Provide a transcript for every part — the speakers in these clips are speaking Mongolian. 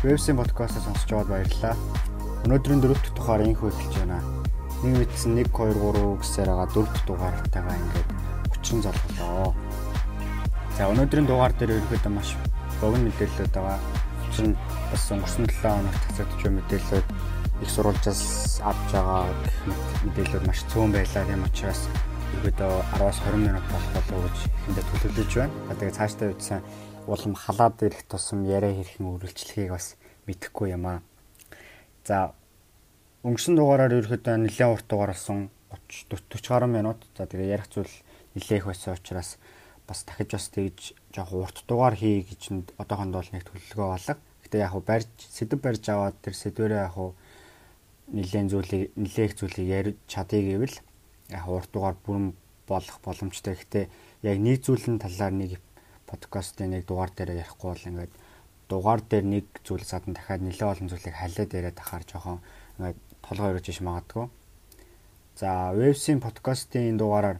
Websийн подкастаа сонсож байгаад баярлалаа. Өнөөдрийн дөрөвт тухаар инхүү эхэлж байна. Нэг мэдсэн 1 2 3 гэсээр байгаа дөрөвт дугаартайгаа ингээд 30 залголоо. За өнөөдрийн дугаар дээр ерөөдөө маш богино мэдээлэлүүд байгаа. Учир нь бас өнгөрсөн 7 хоногт цацагдж буй мэдээлэлүүд их сурвалжаас авч байгаа мэдээлэлүүд маш цөөн байлаа. Тийм учраас ерөөдөө 10-аас 20 минут болох болов гэж эхэндээ төлөвлөж байна. Тэгээ цаашдаа үтсэн улам халаад ирэх тусам яриа хэрхэн үргэлжлэхийг бас мэдэхгүй юм аа. За өнгөрсөн дугаараар ерөөхдөө нэлээд урт дугаар болсон 30 40 гаруй минут. За тэгээ ярих зүйл нэлээх байсан учраас бас дахиж бас тэгж жоох урт дугаар хий гэж одоохондоо нэг төлөвлөгөө болго. Гэтэ яг хуу барьж сэдв барьж аваад тэр сэдвэрээ яг хуу нэлээд зүйлийг нэлээх зүйлийг ярьж чадъя гэвэл яг урт дугаар бүрэн болох боломжтой. Гэтэ яг зүйлийн талаар нэг подкастын нэг дугаар дээр ярихгүй бол ингээд дугаар дээр нэг зүйл задан дахиад нэлээд олон зүйлийг халиад яриад ахаар жоохон ингээд толгой өрөж иш магадгүй. За, вебсийн подкастын дугаараар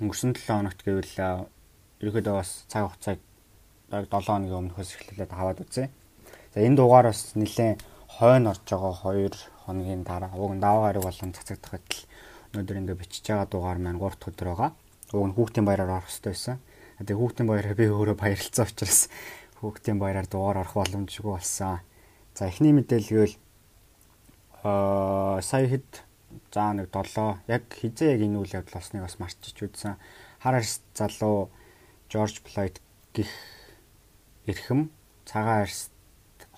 өнгөрсөн 7 хоногт гэвэл ерөөдөө бас цаг хугацааг 7 хоногийн өмнөхөөс эхлээд хаваад үзье. За, энэ дугаар бас нэлээд хойно орж байгаа 2 хоногийн дараа уг даваа гараг болон цацагдах гэтэл өнөөдөр ингээд бичиж байгаа дугаар маань 3 дахь өдөр байгаа. Уг нь хүүхдийн баяраар орох хэрэгтэй байсан. Тэгээ хүүхдийн баяраар би өөрөө баярлцсан учраас хүүхдийн баяраар дугаар орох боломжгүй болсон. За эхний мэдээлэл аа сая хэд за нэг 7 яг хизээ яг энэ үйл явдал болсныг бас марчиж үзсэн. Хар арс залуу Жорж Флойд гих эрхэм цагаан арст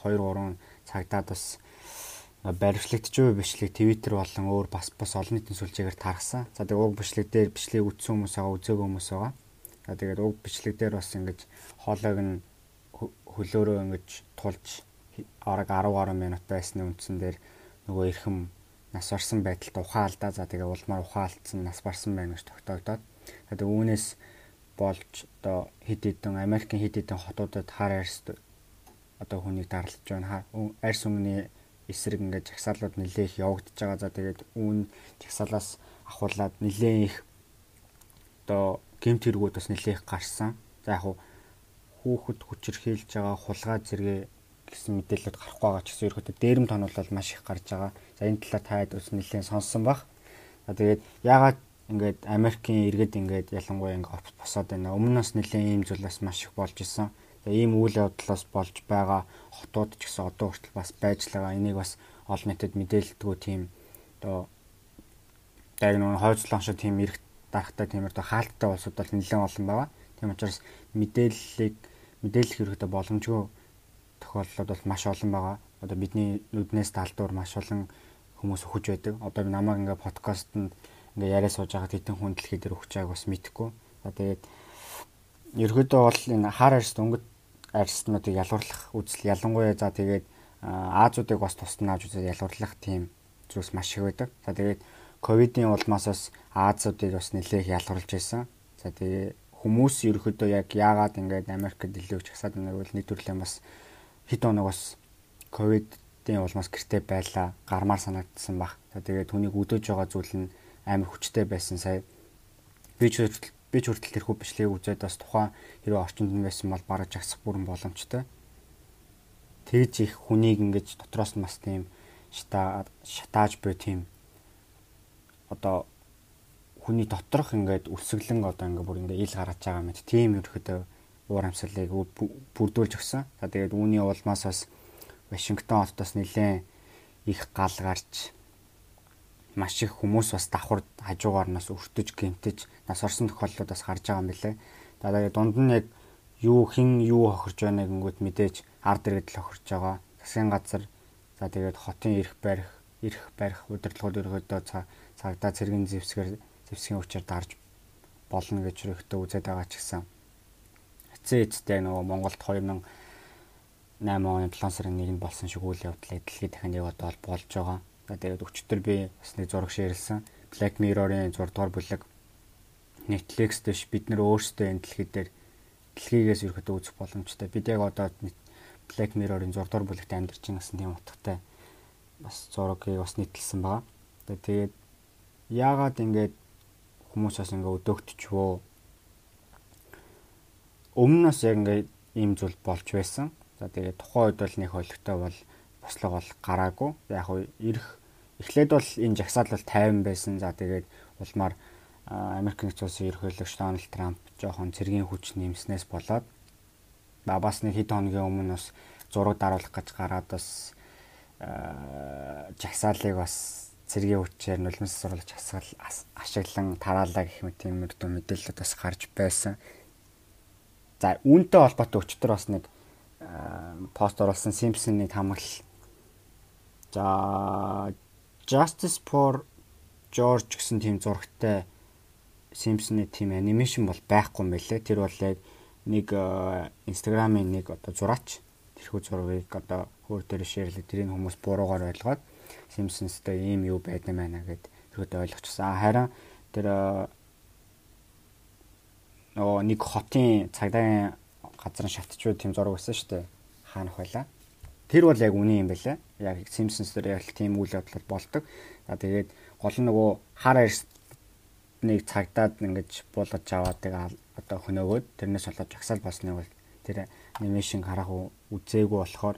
2 3 цагдаад бас баримтлагдчихгүй бичлэг Twitter болон өөр бас бас олон нийтийн сүлжээгээр тархсан. За тэгээ уг бичлэг дээр бичлэгийг үзсэн хүмүүс байгаа, үзээгүй хүмүүс байгаа. За тэгээд уг бичлэг дээр бас ингэж хоолойг нь хөлөөрөө ингэж тулж арга 10 гаруй минут байсны үндсэн дээр нөгөө эрхэм нас барсан байдалд ухаалдаа за тэгээ улмаар ухаалтсан нас барсан байна гэж тогтоогдоод тэгээд үүнээс болж одоо хэд хэдэн Америкийн хэд хэдэн хотуудад хар арьс одоо хүнийг дарлаж байна. Арьс өнгөний эсрэг ингээд жагсаалууд нэлээх явагдаж байгаа. За тэгээд үүн жагсаалаас ахуулаад нэлээх одоо гемт хэрэгүүд бас нэлээх гарсан. За яг хүүхэд хүчирхийлж байгаа хулгай зэрэг гэсэн мэдээлэлүүд гарахгүй байгаа ч гэсэн ерөөдөө дээрэм тонол бол маш их гарч байгаа. За энэ талаар таад ус нэлээд сонссон баг. За тэгээд яагаад ингээд Америкийн иргэд ингээд ялангуяа ингээд босоод байна. Өмнө нь бас нэлээд ийм зүйл бас маш их болж исэн. Ийм үйл явдлаас болж байгаа хотууд ч гэсэн одоо хүртэл бас байж байгаа. Энийг бас олон нийтэд мэдээлдэггүй тийм одоо яг нэг хойцлон шиг тийм эрх дарахтай тиймэр дэ хаалттай улсууд бол нэлээд олон байгаа. Тийм учраас мэдээллийг мэдээлэх хэрэгтэй боломжгүй тохиолдлууд бол маш олон байгаа. Одоо бидний нүднээс талдуур маш олон хүмүүс өгч байдаг. Одоо намайг ингээ подкастт ингээ яриа сууж байгаа хэдэн хүн дэлхий дээр өгч байгааг бас мэдэхгүй. За тэгээд ерөөдөө бол энэ хар арьс дөнгөд арьснуудыг ялгуурлах үзэл ялангуяа за тэгээд Аазуудыг бас тусна авч үзээд ялгуурлах тийм зүйлс маш их байдаг. За тэгээд ковидын улмаас Азиудыг бас нэлээх ялгарлж байсан. За тэгээ хүмүүс ерөөхдөө яг яагаад ингээд Америкт илүү чагсаад байна гэвэл нэг төрлийн бас хэд оног бас ковидын улмаас гэртээ байлаа гармаар санагдсан баг. За тэгээ түүнийг өдөөж байгаа зүйл нь амар хүчтэй байсан сая. Би ч би ч хүртэл тэрхүү бичлэгийг үзээд бас тухайн хэрэг орчинд нь байсан бол бараг жагсах бүрэн боломжтой. Тэгж их хүнийг ингэж дотроос нь бас тийм шатааж буй тийм одоо хүний доторх ингээд өсөглөн одоо ингээд бүр ингээд ил гаргаж байгаа мэт тийм ерөөхдөө уур амьсгалыг бүрдүүлж өгсөн. За тэгээд үүний улмаас бас Вашингтон хотоос нэлээд их гал гарч маш их хүмүүс бас давхар хажуугаар нас өртөж гэмтэж нас орсон тохиолдлууд бас гарч байгаа юм билэ. Тэгээд дунд нь яг юу хэн юу хохирж байна гингүүд мэдээж ард иргэд л хохирж байгаа. Засгийн газар за тэгээд хотын эрх барих, эрх барих удирдлагууд өргөдөө цагдаа цэргийн зэвсгэр зэвсгийн хүчээр дарж болно гэж өрөختөө үзээд байгаа ч гэсэн эцээ эцтэй нөгөө Монголд 2008 оны 7 сарын 1-нд болсон шиг үйл явдал дэлхийд дахин яваад бол болж байгаа. Тэгээд өчтөр би бас нэг зураг ширэлсэн. Black Mirror-ын 6 дугаар бүлэг Netflix дэш бид нар өөрсдөө энэ дэлхий дээр дэлхийгээс ерөөхдөө үзэх боломжтой. Бид яг одоо Black Mirror-ын 6 дугаар бүлэгт амьдарч байгаа гэсэн тийм утгатай бас зургийг бас нийтэлсэн байгаа. Тэгээд яагаад ингэж хүмүүс бас ингээ өдөөгдчихвөө өмнөөс яг ингээ ийм зүйл болж байсан. За тэгээд тухайн үед бол нэг хөлөгтэй бол бослого бол гараагүй. Яг уу ирэх эхлээд бол энэ жагсаал бол 50 байсан. За тэгээд улмаар Америк нэгдсэн улсын ерөнхийлөгч Дональд Трамп жоохон цэргийн хүч нэмснээс болоод бас нэг хэд хоногийн өмнө бас зураг даруулах гэж гараад бас жагсаалыг бас цэргийн хүчээр нулимс сурлаж хасгал ашиглан тараалаа гэх мэт юм өрдөө мэдээлэлд бас гарч байсан. За үүнтэй холбоотой өчтөр бас нэг пост оруулсан Simpson-ыг хамгаал. За Justice for George гэсэн тийм зурагтай Simpson-ы тийм анимашн бол байхгүй юм байлээ. Тэр бол яг нэг Instagram-ын нэг одоо зураач тэрхүү зургийг одоо өөр дээр шеэрлэг тэрийг хүмүүс буруугаар ойлгоод Simpsons-тэй ийм юу байдаг байна гэд тэрхүү ойлгочихсон. Харин тэр нөгөө нэг хотын цагдаагийн газрын шатчууд тэм зураг байсан шүү дээ. Хаанах байлаа. Тэр бол яг үний юм байлаа. Яг Simpsons дээр яг тийм үйл явдал болдог. За тэгээд гол нь нөгөө хар арьсныг цагдаад ингэж буулгаж аваад тэгээ одоо хөнөөгөөд тэрнээс болоод жагсаал болсныг бол тэр анимашн харах үзээгүй болохоор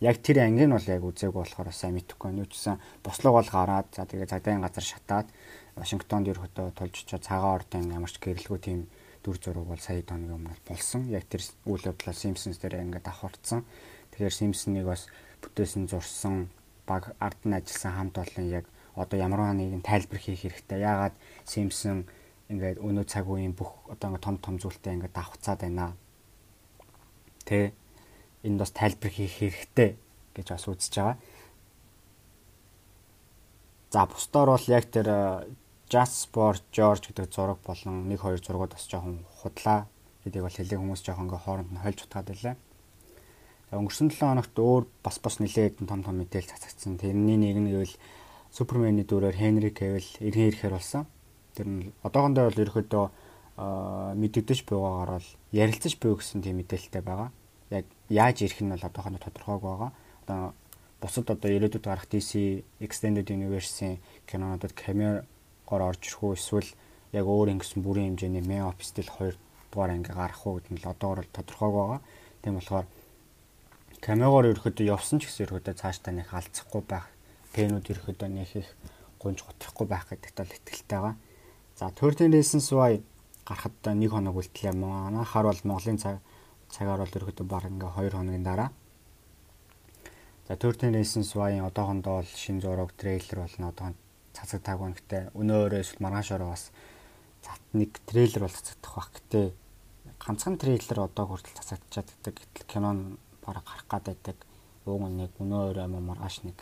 яг тэр анги нь бол яг үзээгүй болохоор сайн мэдэхгүй байна. Үүчсэн бослог бол гараад за тэгээ цагдаагийн газар шатаад Вашингтонд ерөөхдөө тулж очиж цагаан ордын ямарч гэрэлгүй тийм дүр зураг бол сая хоногийн өмнө болсон. Яг тэр үйл явдлаар Simpsons дээр ингээд давхарцсан. Тэгэхээр Simpson-ыг бас бүтээсэн зурсан баг ард нь ажилласан хамт олон яг одоо ямар нэгэн тайлбар хийх хэрэгтэй. Яагаад Simpson ингээд өнөө цаг үеийн бүх одоо ингээд том том зүйлтэй ингээд давхцаад байна. Тэ энд бас тайлбар хийх хэрэгтэй гэж бас үзэж байгаа. За бусдаар бол яг тэр Just Sport George гэдэг зураг болон нэг хоёр зургууд бас жоохон худлаа. Эдийг бол хэлийг хүмүүс жоохон ингээ хооронд нь хольж утгаад байлаа. За өнгөрсөн 7 хоногт өөр бас бас нэлээд том том мэдээлэл цацагдсан. Тэрний нэг нь гэвэл Супермений дүрээр Хенри Кевил иргэн ирэхээр болсон. Тэр нь одоохондоо бол ерөөхдөө мэдэгдэж байгаагаар бол ярилцаж буй гэсэн тийм мэдээлэлтэй байгаа. Яг яаж ирэх нь бол одоохондоо тодорхойгүй байгаа. Одоо бусад одоо ирээдүйд гарах DC Extended Universe-ийн кинонуудад камер гоор орж ирэх үү эсвэл яг өөр ингэсэн бүрийн хэмжээний мен офистэл 2 дугаар анги гарах уу гэдэг нь л одоогор л тодорхойг байгаа. Тийм болохоор камеогоор ерөөхдөө явсан ч гэсэн ерөөхдөө цаашдаа нэг алдсахгүй байх. Пэнүүд ерөөхдөө нэг их гунж готрахгүй байх гэдэгт бол итгэлтэй байгаа. За Turtle Reasons Why гарахад нэг хоног үлдлээ. Манайхаар бол Монголын цаг цагаар бол ерөөхдөө баг ингээ 2 хоногийн дараа. За Turtle Reasons Why-ын одоохондоо бол шинэ зураг трейлер болно. Одоохонд цацаг таг байна гэтээ өнөөрөөс маргаашаараа бас нэг трейлер бол цацагдах бах гэтээ ганцхан трейлер одоо хүртэл цацагдчихад байдаг гэтэл кино нь бараг гарах гад байдаг. Ууг нэг өнөөрөө маргааш нэг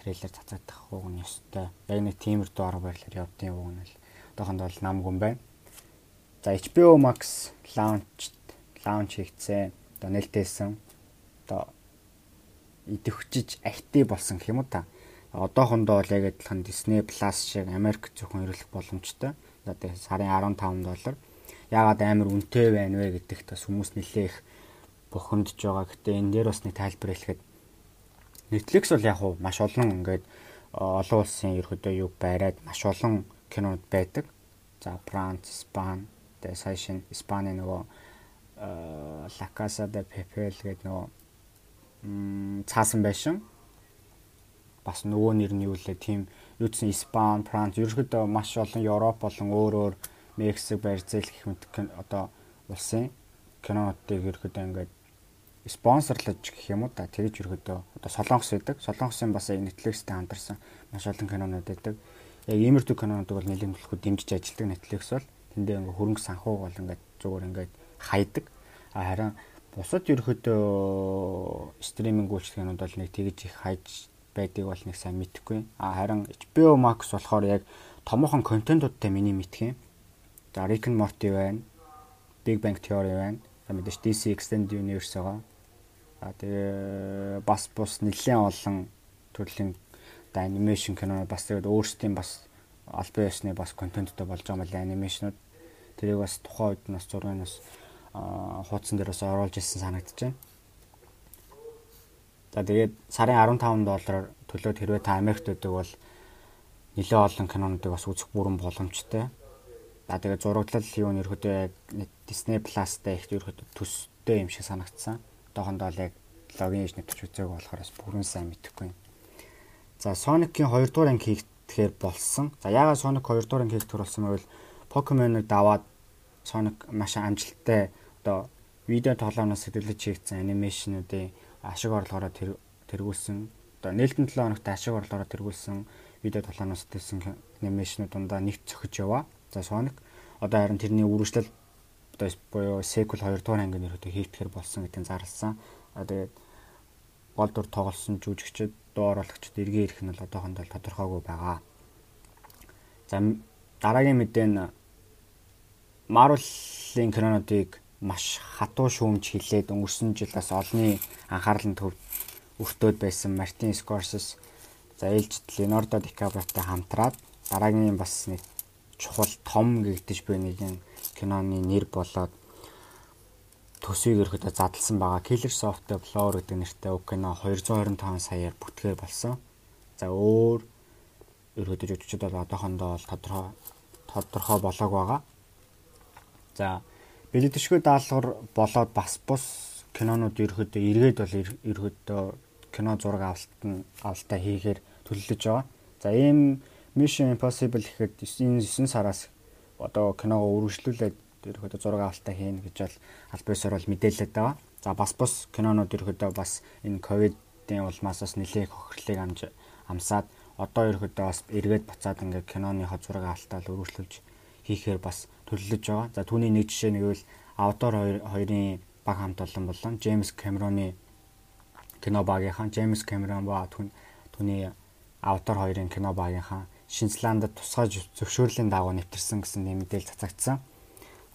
трейлер цацагдах ууг нь ёстой. Яг нэг тиймэрдүү арга барилаар явдгийн ууг нь л. Одоохондоо бол намгүй юм байна. За HBO Max launch launch хийгдсэн. Одоо нээлттэйсэн. Одоо идэвхжиж ахти болсон гэх юм уу та? Одоохондоо бол яг адилхан Disney Plus шиг Америк зөвхөн ирүүлэх боломжтой. Одоо сарын 15 доллар. Яагаад амар үнэтэй байна вэ гэдэгт бас хүмүүс нэлээ их бухимдж байгаа. Гэтэ энэ дээр бас нэг тайлбар хэлэхэд Netflix бол яг уу маш олон ингээд олон улсын ерөөдөө юг байраад маш олон кинонууд байдаг. За Франц, Испани, тэгээ сая шин Испани нөгөө La Casa de Papel гэдэг нөгөө цаасан байшин бас нөгөө нэр нь юу лээ тийм юу гэсэн Испани, Франц ерөөхдөө маш олон Европ болон өөр өөр Мексик, Бразил гэх мэт одоо улсын кинонуудыг ерөөхдөө ингээд спонсорлож гэх юм уу та тэгж ерөөхдөө одоо Солонгос байдаг. Солонгосын бас Netflix-тэй хамтарсан маш олон кинонууд байдаг. Яг иймэрдүү кинонуудыг бол нэлээд төлөхөд дэмжиж ажилладаг Netflix бол тэндээ ингээ хөрөнгө санхүү бол ингээд зүгээр ингээд хайдаг. А харин бусад ерөөхдөө стриминг үйлчлэг кинонууд бол нэг тэгж их хайж байдгийг бол нэг сайн мэдэхгүй. А харин HBO Max болохоор яг томоохон контентуудтай миний мэдх юм. За Rick and Morty байна. Big Bang Theory байна. Мэдээж DC Extended Universe байгаа. А тэгээ бас бус нэлээд олон төрлийн анимашн кино бас тэгээд өөрсдийн бас албан ёсны бас контенттой болж байгаа мэл анимашнууд тэрийг бас тухайн үед нас зургийг бас хуудсан дээр бас оруулж ирсэн байна. За тэгээд сарын 15 доллараар төлөөд хэрвээ та Америкт байдаг бол нэлээд олон кинонуудыг бас үзэх бүрэн боломжтой. За тэгээд зураглал юу нэрхүүдээ яг Disney Plus-тай их ерөөхдөө төстэй юм шиг санагдсан. Одоохондоо л яг логин хийж нэвтэрч үзээгүй болохоор бас бүрэн сайн мэдэхгүй. За Sonic-ийн 2 дугаар анги хийхээр болсон. За яагаад Sonic 2 дугаар анги хийх төрүүлсэн байвал Pokemon-ыг даваад Sonic маш амжилттай одоо видео тоглоомноос хөдөлж хийгдсэн анимашнуудын ашиг орлогоороо тэргүүлсэн. Одоо нээлтэн 7 хоногт ашиг орлогоороо тэргүүлсэн видео тоглоомноос төлсөн анимашнууд дундаа нэгт цохиж яваа. За Sonic одоо харин тэрний үргэлжлэл одоо буюу sequel 2 дугаар анги нэрөдөө хийгдэхэр болсон гэдгийг зарласан. А тэгээд гол дур тоглосон жүжигчд, дуу оруулагчид эргээ ирэх нь бол одоохондоо тодорхойгүй байгаа. За дараагийн мэдээ нь Marvel-ийн кинонуудыг маш хатуу шүүмж хилээд өнгөрсөн жил бас олонний анхаарал нь төв өртөөд байсан Мартин Скорсес за ээлжид Leonardo DiCaprio-тай хамтраад дараагийн бас нэг чухал том гэгдэж буй нэгэн киноны нэр болоод төсвийг ерөөдөө задлсан байгаа. Killer Soft Flower гэдэг нэртэй уг кино 225 саяар бүтгээр болсон. За өөр ерөөдөө жүжигчд бол одоохондоо бол тодорхой тодорхой болоог байгаа. За бэлэдэшгүй даалгавар болоод бас бус кинонууд ерөөдөө эргээд бол ерөөдөө кино зураг авалт нь авалтаа хийхээр төлөвлөж байгаа. За ийм Mission Impossible гэхэд 9 9 сараас одоо киногоо үргэлжлүүлээд ерөөхдөө зураг авалтаа хийн гэж бол аль биесээр бол мэдээлээд байгаа. За бас бус кинонууд ерөөхдөө бас энэ ковидын улмаас бас нэлээд хохирлыг амж амсаад одоо ерөөхдөө бас эргээд буцаад ингээд киноныхоо зураг авалтаа л үргэлжлүүлж хийхээр бас төлөвлөж байгаа. За түүний нэг жишээ нэг бол Аватар 2 хоёрын баг хамт олон болон Джеймс Кэмероны кино багийнхаа Джеймс Кэмерон ба түүний Аватар 2-ын кино багийнхаа Шинзландд тусгай зөвшөөрлийн дагуу нэвтэрсэн гэсэн нэг мэдээлэл цацагдсан.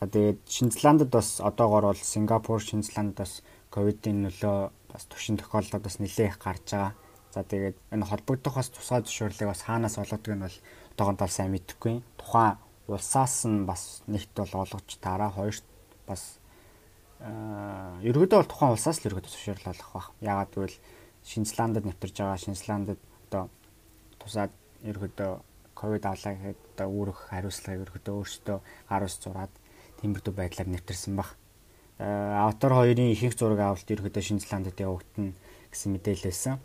За тэгээд Шинзландд бас одоогоор бол Сингапур, Шинзландд бас ковидын нөлөө бас төвшин тохиолдлууд бас нэлээд их гарч байгаа. За тэгээд энэ холбогдох бас тусгай зөвшөөрлийг бас хаанаас олгодгийг нь бол одоогоор сайн мэдэхгүй. Тухайн улсаас нь бас нэгт бол олгож тараа хоёрт бас аа ерөөдөө бол тухайн улсаас л ерөөдөө зөвшөөрөл олгох баг. Яагаад гэвэл Шинзландд нэвтэрж байгаа Шинзландд одоо тусаад ерөөдөө ковид авлаа одоо үүрэх хариуцлагыг ерөөдөө ус зураад тэмбэрдүү байдлаар нэвтэрсэн баг. Аватар 2-ын ихэнх зураг авалт ерөөдөө Шинэ Зеландд явагдана гэсэн мэдээлэл байсан.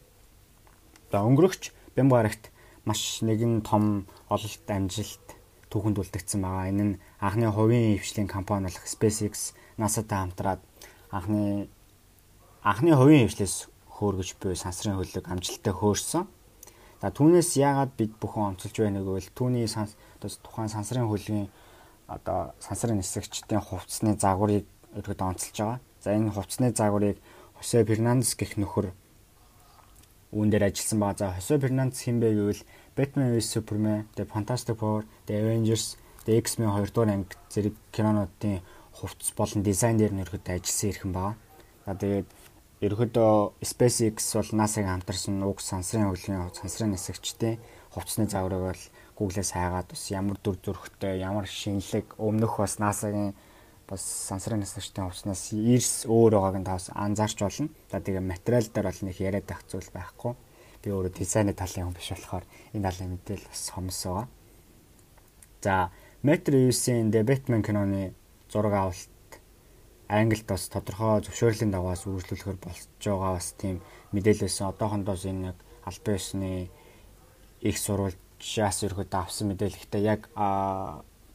За өнгөрөгч Бямбарагт маш нэгэн том ололт амжилт түүхэнд үлдэгдсэн байгаа. Энэ нь анхны хувийн хвшлийн компани болох SpaceX NASA-тай хамтраад анхны анхны хувийн хвшлээс хөөргөж буй сансрын хөлөг амжилттай хөөрсөн. За түүнээс яагаад бид бүхэн онцолж байна гэвэл түүний санс тухайн сансрын хөлгийн одоо сансрын нисгчдийн хувцсны загварыг өргөд онцолж байгаа. За энэ хувцсны загварыг Хосе Фернандес гэх нөхөр үүн дээр ажилласан байгаа. За Хосе Фернандес хэн бэ гэвэл Batman vs Superman, The Fantastic Four, The Avengers, The X-Men 2 дугаар анги зэрэг кинонуудын хувцс болон дизайн дээр нэрхэд ажилласан ирхэн байгаа. За тэгээд ерөөдөө SpaceX бол NASA-гийн хамтарсан уг сансрын хөлийн сансрын нисгчтэй хувцсны загварыг бол Google-ээс хайгаад бас ямар дүр зурхтай ямар шинэлэг өмнөх бас NASA-гийн бас сансрын нисгчтэй хувцснаас эрс өөр байгааг нь таас анзаарч болно. За тэгээ материал дээр бол нэг яриад байх зүйл байхгүй. Би өөрөө дизайны талын хүн биш болохоор энэ талын мэдээлэл бас хомс байгаа. За Matt Reeves-ийн The Batman киноны зураг авалт Англид бас тодорхой зөвшөөрлийн дагаас үргэлжлүүлэхээр болж байгаа бас тийм мэдээлэлсэн одоохондоо энэ яг албан ёсны их сурвалжаас ерөөд авсан мэдээлэлтэй яг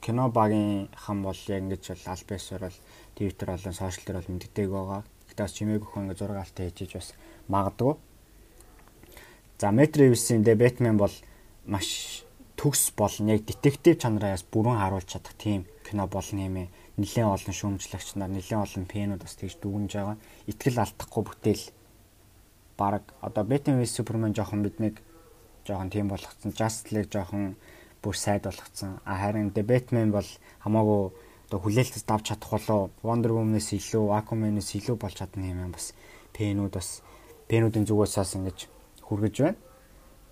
кино багийн хам бол яг ингэж бол албан ёсоор бол Twitter болон сошиал дээр бол мэддэг байгаа. Гэтэ бас чимээг өхөн ингэ зураг алтай хийж бас магадгүй. За Matrix-ийн The Batman бол маш төгс болон яг детектив чанараас бүрэн харуулж чадах тийм кино болно юм ээ нэлээд олон шүүмжлэгч нар нэлээд олон пенууд бас тэгж дүгнж байгаа. Итгэл алдахгүй бүтээл баг одоо Batman vs Superman жоохон биднийг жоохон тийм болгоцсон. Justice League жоохон бүр сайд болгоцсон. А харин The Batman бол хамаагүй одоо хүлээлтс давж чадах болоо Wonder Woman-ээс илүү, Aquaman-ээс илүү болж чадна юм бас пенууд бас пенуудын зүгээс бас ингэж хүргэж байна.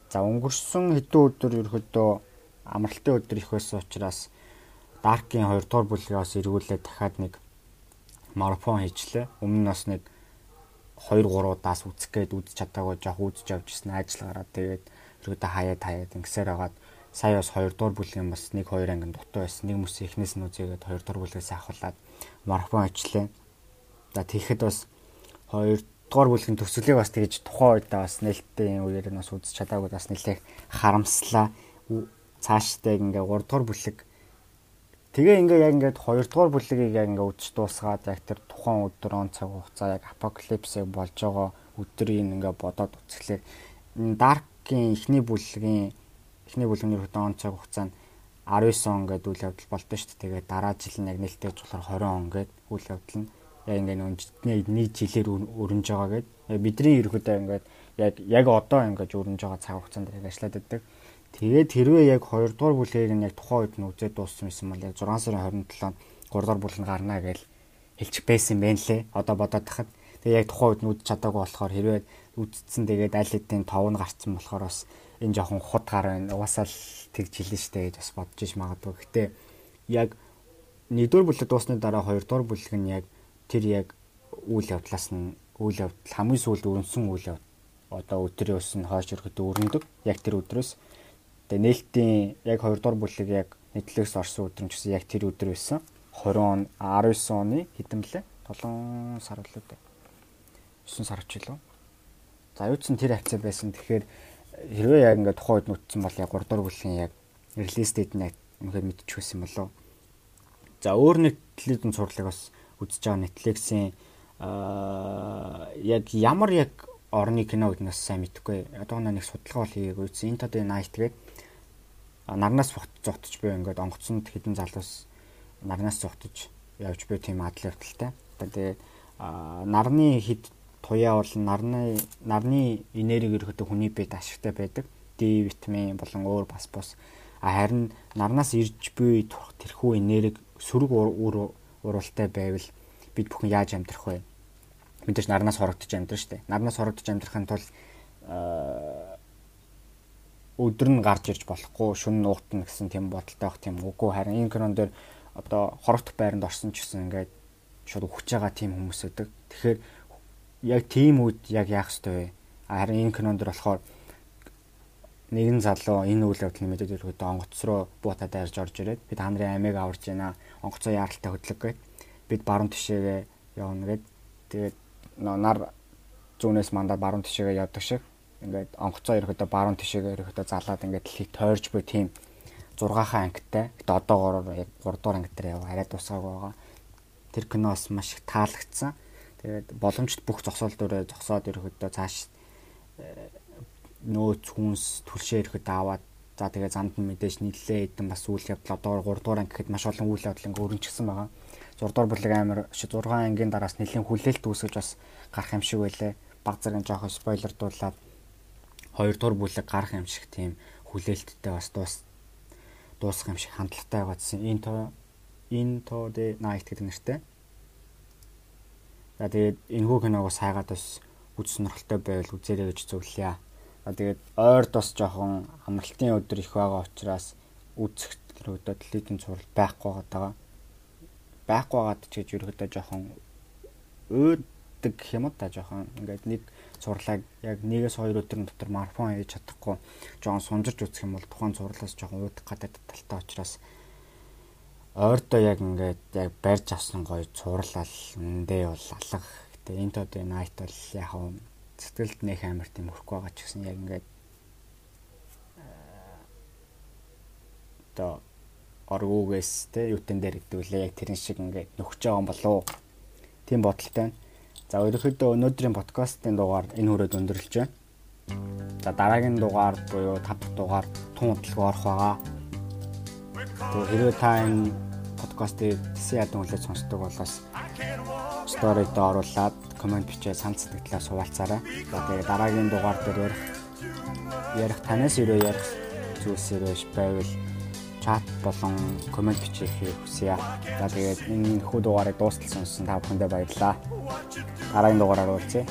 За өнгөрсөн хэдэн өдөр ерөөдөө амралтын өдөр их байсан учраас Dark-ийн 2 дугаар бүлгээ бас эргүүлээд дахиад нэг марафон хийчлээ. Өмнө нь бас нэг 2 3 удаас үзэх гээд үзэж чадаагүй жоох үзэж явж ирсэн ажил гараад тэгээд өргөдө хаяад хаяад ингэсээр хагаад сая бас 2 дугаар бүлгийн бас 1 2 ангин дутуу байсан. Нэг мөс ихнээс нь үзээгээд 2 дугаар бүлгээс авахлаад марафон хийчлээ. За тэгэхэд бас 2 дугаар бүлгийн төсөлийг бас тэгж тухайн үедээ бас нээлттэй үеэр нь бас үзэж чадаагүй бас нэлээх харамслаа. Цаашдаа ингээ 3 дугаар бүлэг тэгээ ингээ яг ингээд 2 дугаар бүлэгийг яг ингээ үзэж дуусгаад яг тэр тухайн өдөр он цаг хугацаа яг апокалипсыг болж байгаа өдрийг ингээ бодоод үзэхлээр Dark-ийн эхний бүлгийн эхний бүлгийн ерөөдөө он цаг хугацаа нь 19 он гэдэг үйл явдал болдоо шүү дээ. Тэгээд дараа жил нь яг нэлтэйж болохоор 20 он гэдэг үйл явдал нь яг ингээд нэг жилээр өрнөж байгаа гэд бидний ерөөдөө ингээд яг яг одоо ингээд өрнөж байгаа цаг хугацаанд яг ажиллаад байдаг. Тэгээд хэрвээ яг 2 дугаар бүлэгийг нь яг тухайн үед нь үзээд дууссан юм бол яг 6 сарын 27-нд 3 дугаар бүл нь гарна гэж хэлчих байсан байх лээ. Одоо бодоод тахад тэгээд яг тухайн үед нь үзэж чадаагүй болохоор хэрвээ үдцсэн тэгээд аль хэдийн тов нь гарцсан болохоор бас энэ жоохон худ гар байна. Угаасаа л тэгж хэлнэ штэ гэж бас бодож иш магадгүй. Гэтэ яг нэгдүгээр бүлэг дуусны дараа хоёрдугаар бүлэг нь яг тэр яг үйл явдлаас нь үйл явдал хамгийн сүүлд өрнсөн үйл явдал одоо өдрийн ус нь хойш өргөдөө өрнөдөг. Яг тэр өдрөөс тэгээ нээлтийн яг 2 дугаар бүлэг яг Netflix орсон өдөр нь ч гэсэн яг тэр өдөр байсан. 20 он 19 оны хэдэн блэ? 7 сар л үү? 9 сар ч илүү. За юу ч сан тэр хавцаа байсан. Тэгэхээр хэрвээ яг ингээд тухайн үед нүтсэн бол яг 3 дугаар бүлгийн яг релиз дэйт нь яг үнэхээр мэдчихсэн болов. За өөр телевизэн сурлыг бас үзэж байгаа Netflix-ийн яг ямар яг орны кино бас сайн мэдэхгүй. Одоо нэг судалгаа бол хийгээгүй. Into the Night гэдэг нарнаас зогтож буй ингээд онгоцонд хідэн залуус нарнаас зогтож явж буй тийм адал явдалтай. Тэгээд нарны хід туяа бол нарны нарны энерги ерөөхдөө хүний биед ашигтай байдаг. D витамин болон өөр бас бус харин нарнаас ирж буй тэрхүү энерги сөрөг уралтай байвал бид бүхэн яаж амьдрах вэ? Мэдээж нарнаас хорогдож амьдрах шүү дээ. Нарнаас хорогдож амьдрахын тулд өдөр нь гарч ирж болохгүй, шөнө нуутна гэсэн тийм бодолтой байх тийм үгүй харин энэ кинон дээр одоо хорогдох байранд орсон ч гэсэн ингээд шууд өгч байгаа тийм хүмүүс өдөг. Тэгэхээр яг тийм үед яг яах ёстой вэ? Харин энэ кинон дээр болохоор нэгэн залуу энэ үйл явдлын мэдээд ирэхэд онгоц руу буутаад дайрж орж ирээд бид та нарын амийг аварж байна. Онгоцоо яаралтай хөдлөг гээд бид баруун тишээгээ явна гээд тэгээд нар зүүнээс мандаад баруун тишээгээ явдаг шиг ингээд онгоцоо ирэхэд баруун тишээгээ ирэхэд залаад ингээд дэлхийг тойрж буй тийм 6-хан ангитай. Гэтэ одоогоор яг 3 дугаар анги дээр яваа арай тусаагүй байгаа. Тэр киноос маш их таалагдсан. Тэгээд боломжит бүх зогсоол дөрөө зогсоод ирэхэд цааш нөөц хүнс түлшээ ирэхэд аваад за тэгээ замд нь мэдээж нийлээ хэдэн бас үйл явдал одоо 3 дугаар анги гэхэд маш олон үйл явдал ингээ өрнөжсөн байгаа. 6 дугаар бүлэг амар 6 ангийн дараас нэлийн хүлээлт үүсгэж бас гарах юм шиг байлаа. Баг зэрэг жоохон спойлер дуулаад 2 дугаар бүлэг гарах юм шиг тийм хүлээлттэй бас дуус дуусах юм шиг хандлагатай байгаа гэсэн. Энэ то дэ найт гэдэг нэртэй. За тэгээд энэ хүү киног бас хайгаад бас үз сонирхолтой байвал үзээрэй гэж зөвлөе. Тэгээд ойрд бас жоохон амралтын өдөр их байгаа учраас үүсэх тэр өдөө телевизэн зураг байхгүй байгаа. Байхгүй байгаад ч гэж ерөөдөө жоохон өөдөг юм та жоохон ингээд нэг сурлаг яг нэгээс хоёр өдрийн дотор марафон хийж чадахгүй жоохон сунжирч үзэх юм бол тухайн зурлаас жоохон уудах гадаад талтай учраас ойрдоо яг ингээд яг барьж авсан гоё цуурлал эндээ бол алга. Гэтэ энэ тод найт бол яг сэтгэлд нэх амар тийм хөрөхгүй байгаа ч гэсэн яг ингээд одоо оргуугээс те юутэн дээр хэдүүлээ яг тэрэн шиг ингээд нөхөж байгаа юм болов уу? Тийм бодолтой байна. За ерөнхийдөө өнөөдрийн подкастын дугаар энэ хүрээд өндөрлөж байна. За дараагийн дугаар буюу 5 дахь дугаар тун хөдөлгөөн орох байгаа. Тэгээ хэрвээ та энэ подкастыг тэсээ ядан хүлээж сонсдог бол бас сторид оруулаад комент бичээ санал сэтгэлээ суулцаарай. За тэгээ дараагийн дугаар дээр ярих ярих танаас өрөө ярих зүйлс өрөөш байвал чат болон комент бичээхийг хүсье. За тэгээд энэ хүү дугаарыг дуустал сонссон та бүхэндээ баярлалаа. Дараагийн дугаараар уулзъя.